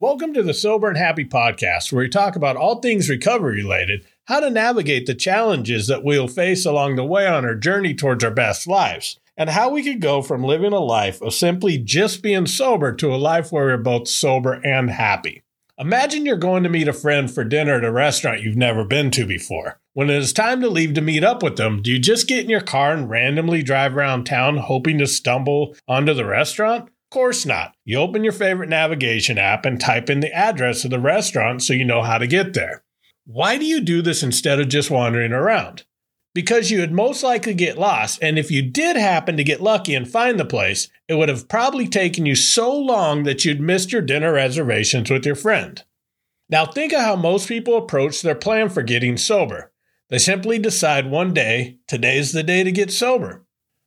Welcome to the Sober and Happy podcast, where we talk about all things recovery related, how to navigate the challenges that we'll face along the way on our journey towards our best lives, and how we could go from living a life of simply just being sober to a life where we're both sober and happy. Imagine you're going to meet a friend for dinner at a restaurant you've never been to before. When it is time to leave to meet up with them, do you just get in your car and randomly drive around town hoping to stumble onto the restaurant? Course not. You open your favorite navigation app and type in the address of the restaurant so you know how to get there. Why do you do this instead of just wandering around? Because you would most likely get lost, and if you did happen to get lucky and find the place, it would have probably taken you so long that you'd missed your dinner reservations with your friend. Now, think of how most people approach their plan for getting sober. They simply decide one day, today's the day to get sober.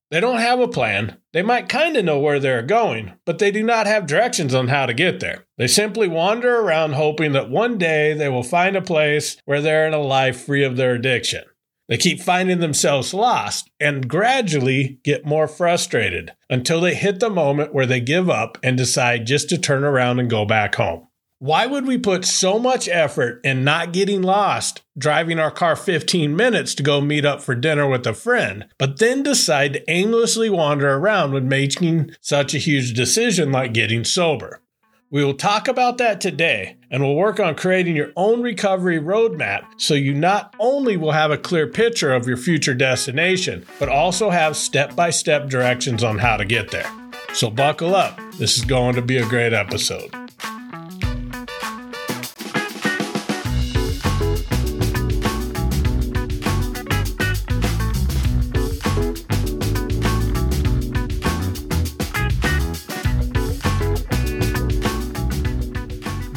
They don't have a plan. They might kind of know where they're going, but they do not have directions on how to get there. They simply wander around hoping that one day they will find a place where they're in a life free of their addiction. They keep finding themselves lost and gradually get more frustrated until they hit the moment where they give up and decide just to turn around and go back home. Why would we put so much effort in not getting lost driving our car 15 minutes to go meet up for dinner with a friend, but then decide to aimlessly wander around when making such a huge decision like getting sober? We will talk about that today and we'll work on creating your own recovery roadmap so you not only will have a clear picture of your future destination, but also have step by step directions on how to get there. So buckle up. This is going to be a great episode.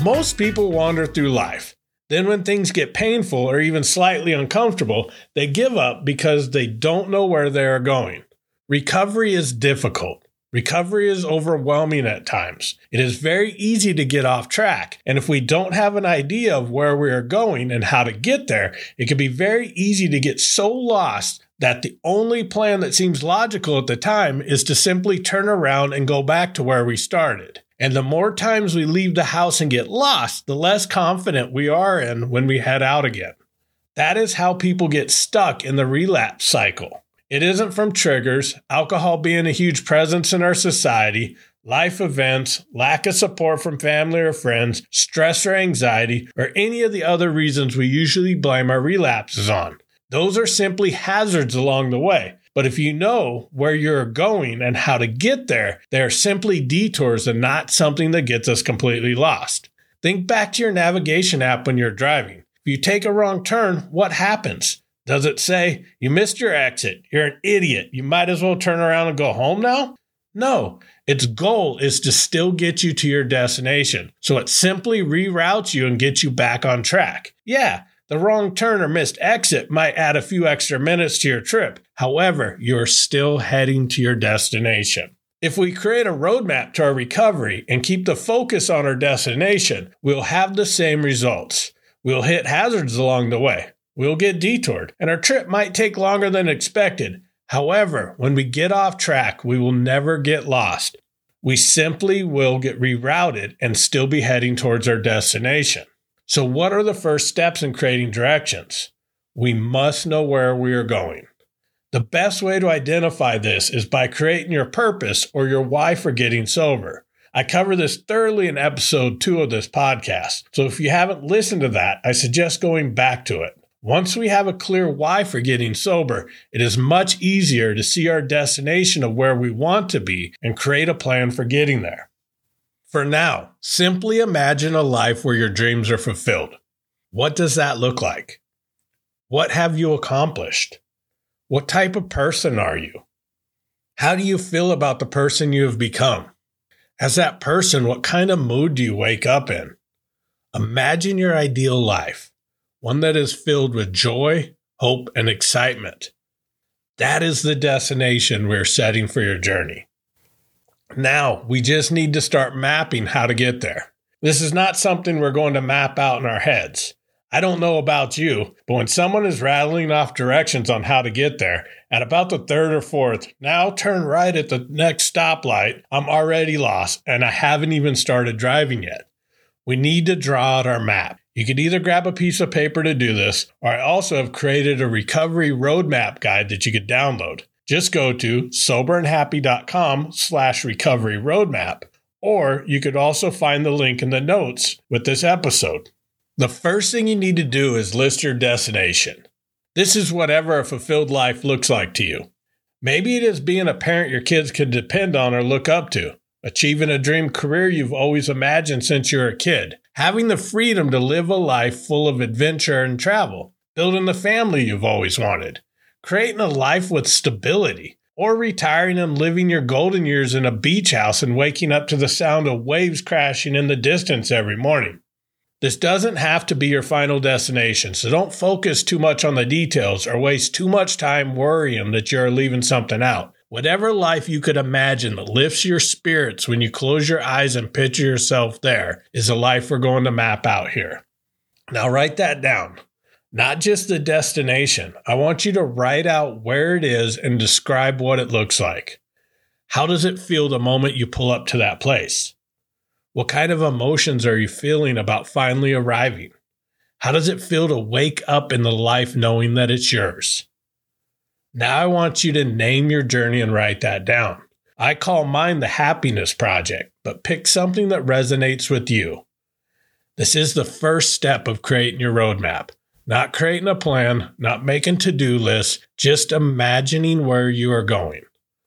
Most people wander through life. Then, when things get painful or even slightly uncomfortable, they give up because they don't know where they are going. Recovery is difficult. Recovery is overwhelming at times. It is very easy to get off track. And if we don't have an idea of where we are going and how to get there, it can be very easy to get so lost that the only plan that seems logical at the time is to simply turn around and go back to where we started. And the more times we leave the house and get lost, the less confident we are in when we head out again. That is how people get stuck in the relapse cycle. It isn't from triggers, alcohol being a huge presence in our society, life events, lack of support from family or friends, stress or anxiety, or any of the other reasons we usually blame our relapses on. Those are simply hazards along the way. But if you know where you're going and how to get there, they are simply detours and not something that gets us completely lost. Think back to your navigation app when you're driving. If you take a wrong turn, what happens? Does it say, you missed your exit, you're an idiot, you might as well turn around and go home now? No, its goal is to still get you to your destination. So it simply reroutes you and gets you back on track. Yeah, the wrong turn or missed exit might add a few extra minutes to your trip. However, you're still heading to your destination. If we create a roadmap to our recovery and keep the focus on our destination, we'll have the same results. We'll hit hazards along the way. We'll get detoured, and our trip might take longer than expected. However, when we get off track, we will never get lost. We simply will get rerouted and still be heading towards our destination. So, what are the first steps in creating directions? We must know where we are going. The best way to identify this is by creating your purpose or your why for getting sober. I cover this thoroughly in episode two of this podcast. So if you haven't listened to that, I suggest going back to it. Once we have a clear why for getting sober, it is much easier to see our destination of where we want to be and create a plan for getting there. For now, simply imagine a life where your dreams are fulfilled. What does that look like? What have you accomplished? What type of person are you? How do you feel about the person you have become? As that person, what kind of mood do you wake up in? Imagine your ideal life, one that is filled with joy, hope, and excitement. That is the destination we're setting for your journey. Now we just need to start mapping how to get there. This is not something we're going to map out in our heads. I don't know about you, but when someone is rattling off directions on how to get there, at about the third or fourth, now turn right at the next stoplight, I'm already lost and I haven't even started driving yet. we need to draw out our map. You can either grab a piece of paper to do this, or I also have created a recovery roadmap guide that you could download. Just go to soberandhappy.com slash recovery roadmap, or you could also find the link in the notes with this episode. The first thing you need to do is list your destination. This is whatever a fulfilled life looks like to you. Maybe it is being a parent your kids can depend on or look up to, achieving a dream career you've always imagined since you were a kid, having the freedom to live a life full of adventure and travel, building the family you've always wanted, creating a life with stability, or retiring and living your golden years in a beach house and waking up to the sound of waves crashing in the distance every morning. This doesn't have to be your final destination, so don't focus too much on the details or waste too much time worrying that you're leaving something out. Whatever life you could imagine that lifts your spirits when you close your eyes and picture yourself there is a life we're going to map out here. Now, write that down. Not just the destination. I want you to write out where it is and describe what it looks like. How does it feel the moment you pull up to that place? What kind of emotions are you feeling about finally arriving? How does it feel to wake up in the life knowing that it's yours? Now I want you to name your journey and write that down. I call mine the happiness project, but pick something that resonates with you. This is the first step of creating your roadmap. Not creating a plan, not making to do lists, just imagining where you are going.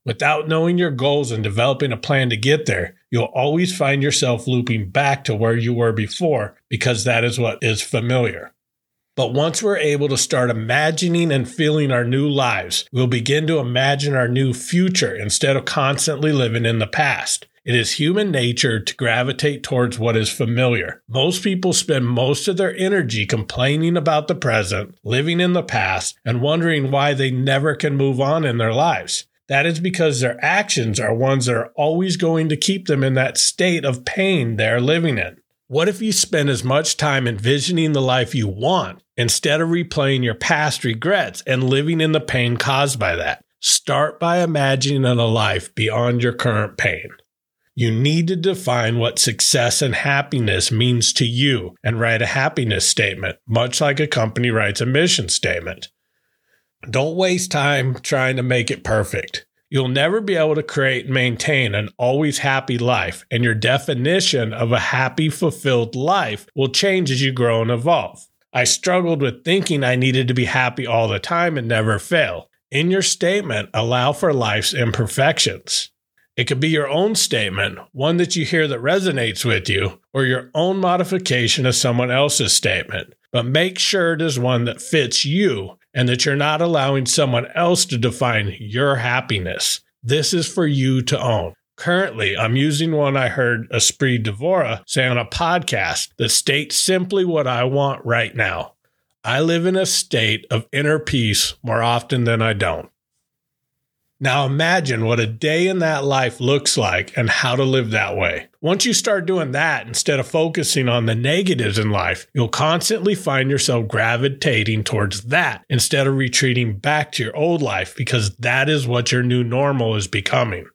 Without knowing your goals and developing a plan to get there, you'll always find yourself looping back to where you were before because that is what is familiar. But once we're able to start imagining and feeling our new lives, we'll begin to imagine our new future instead of constantly living in the past. It is human nature to gravitate towards what is familiar. Most people spend most of their energy complaining about the present, living in the past, and wondering why they never can move on in their lives. That is because their actions are ones that are always going to keep them in that state of pain they're living in. What if you spend as much time envisioning the life you want instead of replaying your past regrets and living in the pain caused by that? Start by imagining a life beyond your current pain. You need to define what success and happiness means to you and write a happiness statement, much like a company writes a mission statement. Don't waste time trying to make it perfect. You'll never be able to create and maintain an always happy life, and your definition of a happy, fulfilled life will change as you grow and evolve. I struggled with thinking I needed to be happy all the time and never fail. In your statement, allow for life's imperfections. It could be your own statement, one that you hear that resonates with you, or your own modification of someone else's statement. But make sure it is one that fits you and that you're not allowing someone else to define your happiness. This is for you to own. Currently, I'm using one I heard Espree Devora say on a podcast that states simply what I want right now. I live in a state of inner peace more often than I don't. Now imagine what a day in that life looks like and how to live that way. Once you start doing that instead of focusing on the negatives in life, you'll constantly find yourself gravitating towards that instead of retreating back to your old life because that is what your new normal is becoming.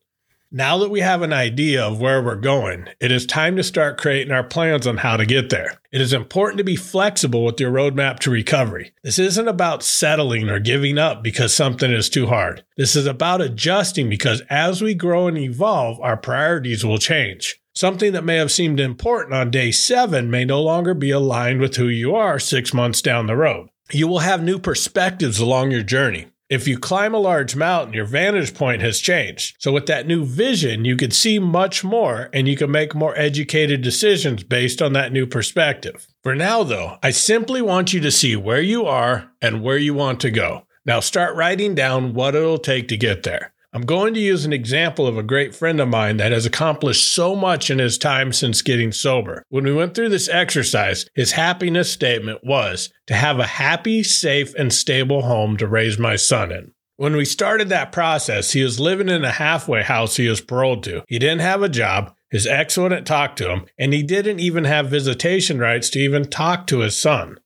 Now that we have an idea of where we're going, it is time to start creating our plans on how to get there. It is important to be flexible with your roadmap to recovery. This isn't about settling or giving up because something is too hard. This is about adjusting because as we grow and evolve, our priorities will change. Something that may have seemed important on day seven may no longer be aligned with who you are six months down the road. You will have new perspectives along your journey. If you climb a large mountain, your vantage point has changed. So, with that new vision, you can see much more and you can make more educated decisions based on that new perspective. For now, though, I simply want you to see where you are and where you want to go. Now, start writing down what it'll take to get there. I'm going to use an example of a great friend of mine that has accomplished so much in his time since getting sober. When we went through this exercise, his happiness statement was to have a happy, safe, and stable home to raise my son in. When we started that process, he was living in a halfway house he was paroled to. He didn't have a job, his ex wouldn't talk to him, and he didn't even have visitation rights to even talk to his son.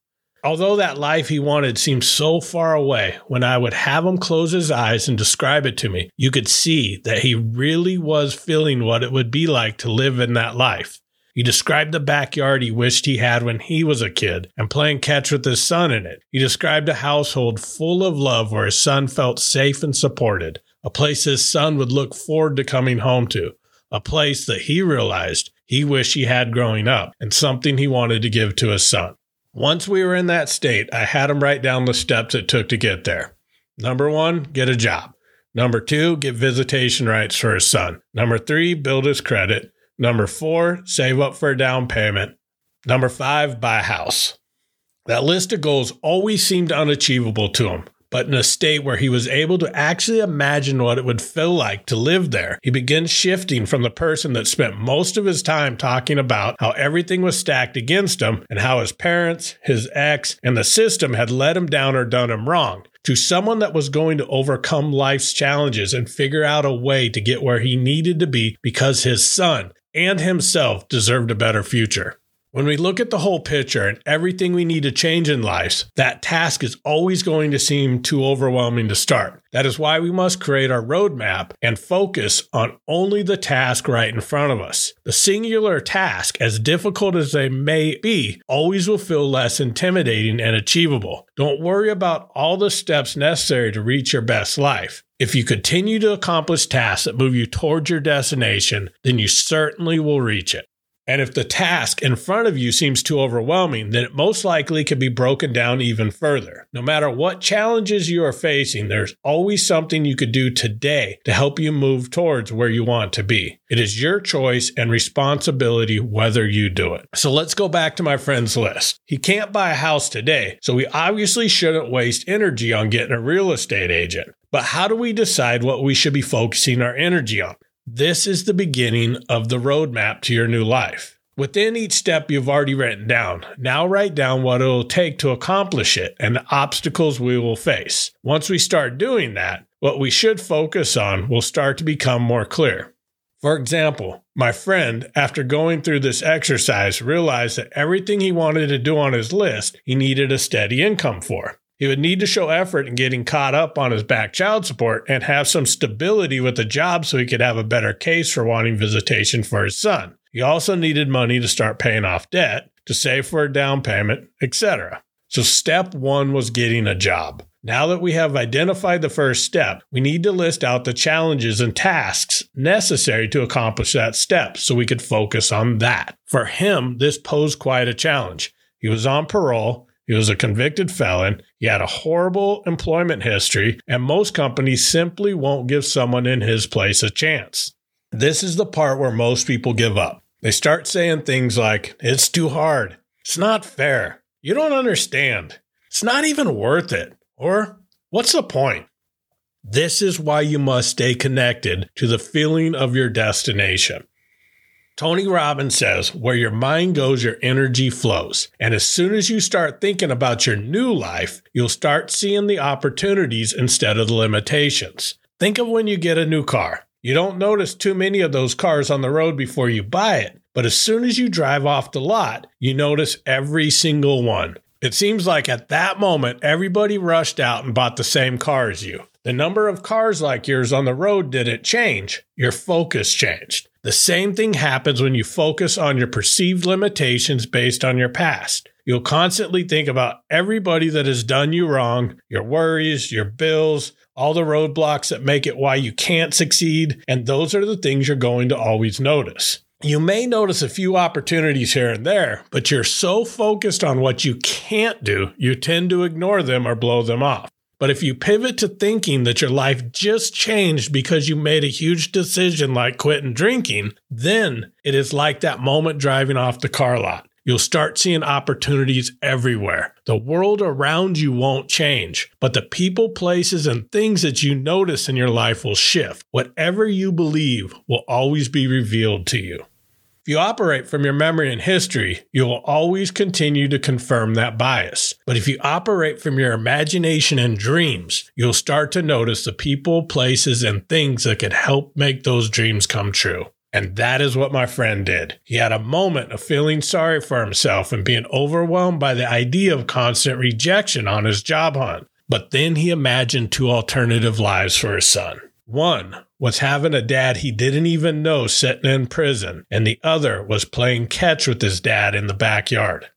Although that life he wanted seemed so far away, when I would have him close his eyes and describe it to me, you could see that he really was feeling what it would be like to live in that life. He described the backyard he wished he had when he was a kid and playing catch with his son in it. He described a household full of love where his son felt safe and supported, a place his son would look forward to coming home to, a place that he realized he wished he had growing up, and something he wanted to give to his son. Once we were in that state, I had him write down the steps it took to get there. Number one, get a job. Number two, get visitation rights for his son. Number three, build his credit. Number four, save up for a down payment. Number five, buy a house. That list of goals always seemed unachievable to him but in a state where he was able to actually imagine what it would feel like to live there. He began shifting from the person that spent most of his time talking about how everything was stacked against him and how his parents, his ex, and the system had let him down or done him wrong to someone that was going to overcome life's challenges and figure out a way to get where he needed to be because his son and himself deserved a better future. When we look at the whole picture and everything we need to change in life, that task is always going to seem too overwhelming to start. That is why we must create our roadmap and focus on only the task right in front of us. The singular task, as difficult as they may be, always will feel less intimidating and achievable. Don't worry about all the steps necessary to reach your best life. If you continue to accomplish tasks that move you towards your destination, then you certainly will reach it. And if the task in front of you seems too overwhelming, then it most likely can be broken down even further. No matter what challenges you are facing, there's always something you could do today to help you move towards where you want to be. It is your choice and responsibility whether you do it. So let's go back to my friend's list. He can't buy a house today, so we obviously shouldn't waste energy on getting a real estate agent. But how do we decide what we should be focusing our energy on? This is the beginning of the roadmap to your new life. Within each step you've already written down, now write down what it will take to accomplish it and the obstacles we will face. Once we start doing that, what we should focus on will start to become more clear. For example, my friend, after going through this exercise, realized that everything he wanted to do on his list, he needed a steady income for. He would need to show effort in getting caught up on his back child support and have some stability with the job so he could have a better case for wanting visitation for his son. He also needed money to start paying off debt, to save for a down payment, etc. So, step one was getting a job. Now that we have identified the first step, we need to list out the challenges and tasks necessary to accomplish that step so we could focus on that. For him, this posed quite a challenge. He was on parole he was a convicted felon. He had a horrible employment history, and most companies simply won't give someone in his place a chance. This is the part where most people give up. They start saying things like, It's too hard. It's not fair. You don't understand. It's not even worth it. Or, What's the point? This is why you must stay connected to the feeling of your destination. Tony Robbins says, where your mind goes, your energy flows. And as soon as you start thinking about your new life, you'll start seeing the opportunities instead of the limitations. Think of when you get a new car. You don't notice too many of those cars on the road before you buy it, but as soon as you drive off the lot, you notice every single one. It seems like at that moment, everybody rushed out and bought the same car as you. The number of cars like yours on the road didn't change, your focus changed. The same thing happens when you focus on your perceived limitations based on your past. You'll constantly think about everybody that has done you wrong, your worries, your bills, all the roadblocks that make it why you can't succeed, and those are the things you're going to always notice. You may notice a few opportunities here and there, but you're so focused on what you can't do, you tend to ignore them or blow them off. But if you pivot to thinking that your life just changed because you made a huge decision like quitting drinking, then it is like that moment driving off the car lot. You'll start seeing opportunities everywhere. The world around you won't change, but the people, places, and things that you notice in your life will shift. Whatever you believe will always be revealed to you. If you operate from your memory and history, you will always continue to confirm that bias. But if you operate from your imagination and dreams, you'll start to notice the people, places, and things that could help make those dreams come true. And that is what my friend did. He had a moment of feeling sorry for himself and being overwhelmed by the idea of constant rejection on his job hunt. But then he imagined two alternative lives for his son. One was having a dad he didn't even know sitting in prison, and the other was playing catch with his dad in the backyard.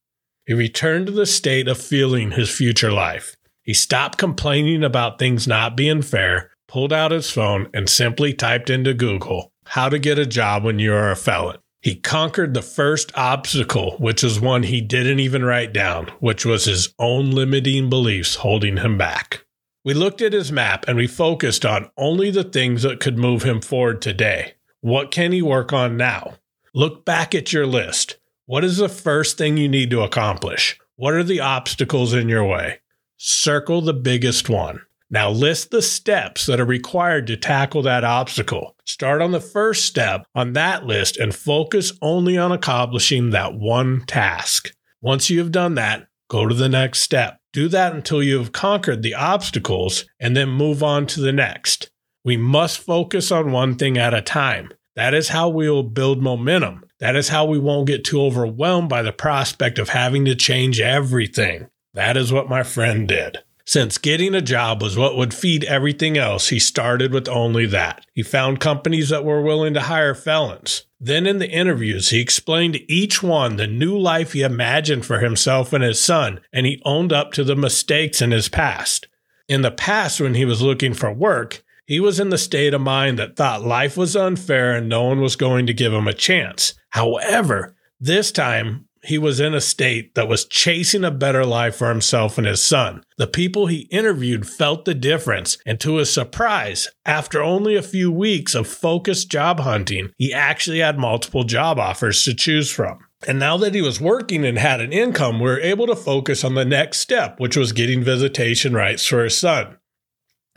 He returned to the state of feeling his future life. He stopped complaining about things not being fair, pulled out his phone, and simply typed into Google, How to get a job when you are a felon. He conquered the first obstacle, which is one he didn't even write down, which was his own limiting beliefs holding him back. We looked at his map and we focused on only the things that could move him forward today. What can he work on now? Look back at your list. What is the first thing you need to accomplish? What are the obstacles in your way? Circle the biggest one. Now list the steps that are required to tackle that obstacle. Start on the first step on that list and focus only on accomplishing that one task. Once you have done that, go to the next step. Do that until you have conquered the obstacles and then move on to the next. We must focus on one thing at a time. That is how we will build momentum. That is how we won't get too overwhelmed by the prospect of having to change everything. That is what my friend did. Since getting a job was what would feed everything else, he started with only that. He found companies that were willing to hire felons. Then in the interviews, he explained to each one the new life he imagined for himself and his son, and he owned up to the mistakes in his past. In the past, when he was looking for work, he was in the state of mind that thought life was unfair and no one was going to give him a chance. However, this time he was in a state that was chasing a better life for himself and his son. The people he interviewed felt the difference, and to his surprise, after only a few weeks of focused job hunting, he actually had multiple job offers to choose from. And now that he was working and had an income, we were able to focus on the next step, which was getting visitation rights for his son.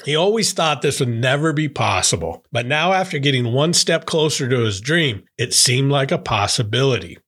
He always thought this would never be possible, but now after getting one step closer to his dream, it seemed like a possibility.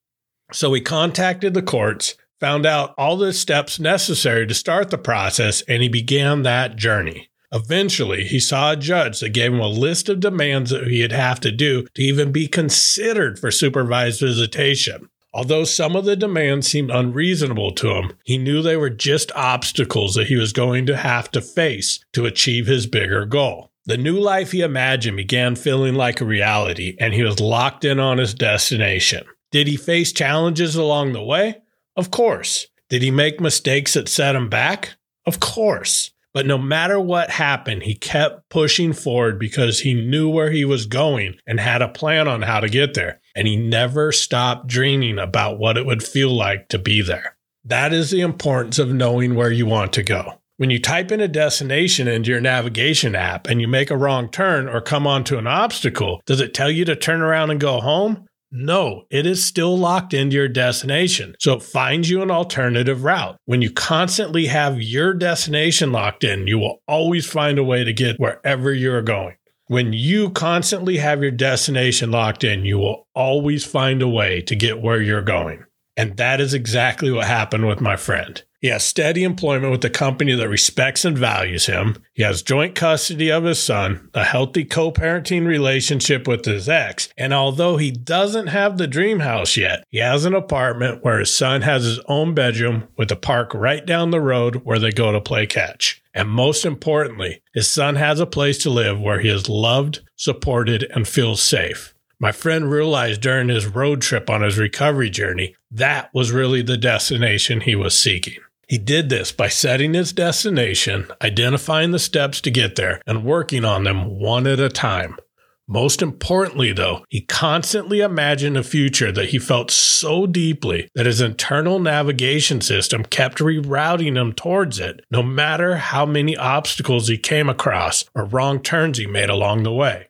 So he contacted the courts, found out all the steps necessary to start the process, and he began that journey. Eventually, he saw a judge that gave him a list of demands that he'd have to do to even be considered for supervised visitation. Although some of the demands seemed unreasonable to him, he knew they were just obstacles that he was going to have to face to achieve his bigger goal. The new life he imagined began feeling like a reality, and he was locked in on his destination. Did he face challenges along the way? Of course. Did he make mistakes that set him back? Of course. But no matter what happened, he kept pushing forward because he knew where he was going and had a plan on how to get there. And he never stopped dreaming about what it would feel like to be there. That is the importance of knowing where you want to go. When you type in a destination into your navigation app and you make a wrong turn or come onto an obstacle, does it tell you to turn around and go home? No, it is still locked into your destination. So it finds you an alternative route. When you constantly have your destination locked in, you will always find a way to get wherever you're going. When you constantly have your destination locked in, you will always find a way to get where you're going. And that is exactly what happened with my friend. He has steady employment with a company that respects and values him. He has joint custody of his son, a healthy co parenting relationship with his ex. And although he doesn't have the dream house yet, he has an apartment where his son has his own bedroom with a park right down the road where they go to play catch. And most importantly, his son has a place to live where he is loved, supported, and feels safe. My friend realized during his road trip on his recovery journey that was really the destination he was seeking. He did this by setting his destination, identifying the steps to get there, and working on them one at a time. Most importantly, though, he constantly imagined a future that he felt so deeply that his internal navigation system kept rerouting him towards it, no matter how many obstacles he came across or wrong turns he made along the way.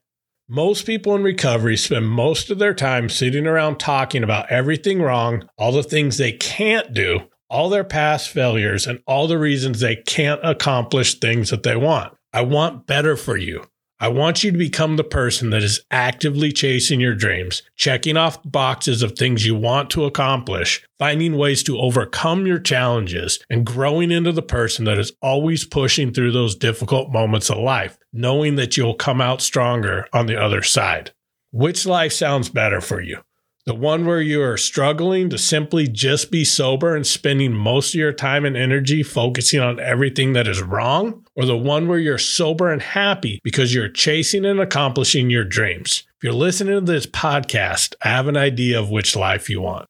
Most people in recovery spend most of their time sitting around talking about everything wrong, all the things they can't do, all their past failures and all the reasons they can't accomplish things that they want. I want better for you. I want you to become the person that is actively chasing your dreams, checking off boxes of things you want to accomplish, finding ways to overcome your challenges, and growing into the person that is always pushing through those difficult moments of life, knowing that you'll come out stronger on the other side. Which life sounds better for you? The one where you are struggling to simply just be sober and spending most of your time and energy focusing on everything that is wrong? Or the one where you're sober and happy because you're chasing and accomplishing your dreams? If you're listening to this podcast, I have an idea of which life you want.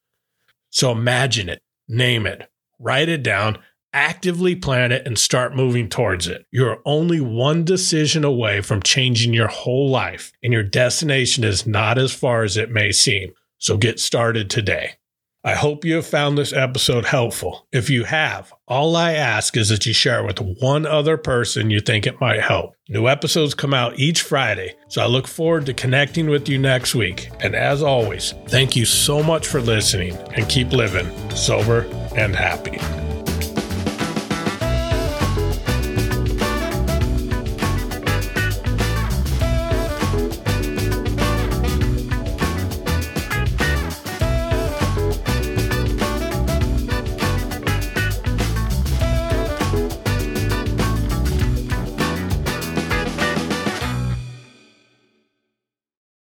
So imagine it, name it, write it down, actively plan it, and start moving towards it. You're only one decision away from changing your whole life, and your destination is not as far as it may seem. So get started today. I hope you have found this episode helpful. If you have, all I ask is that you share it with one other person you think it might help. New episodes come out each Friday, so I look forward to connecting with you next week. And as always, thank you so much for listening and keep living sober and happy.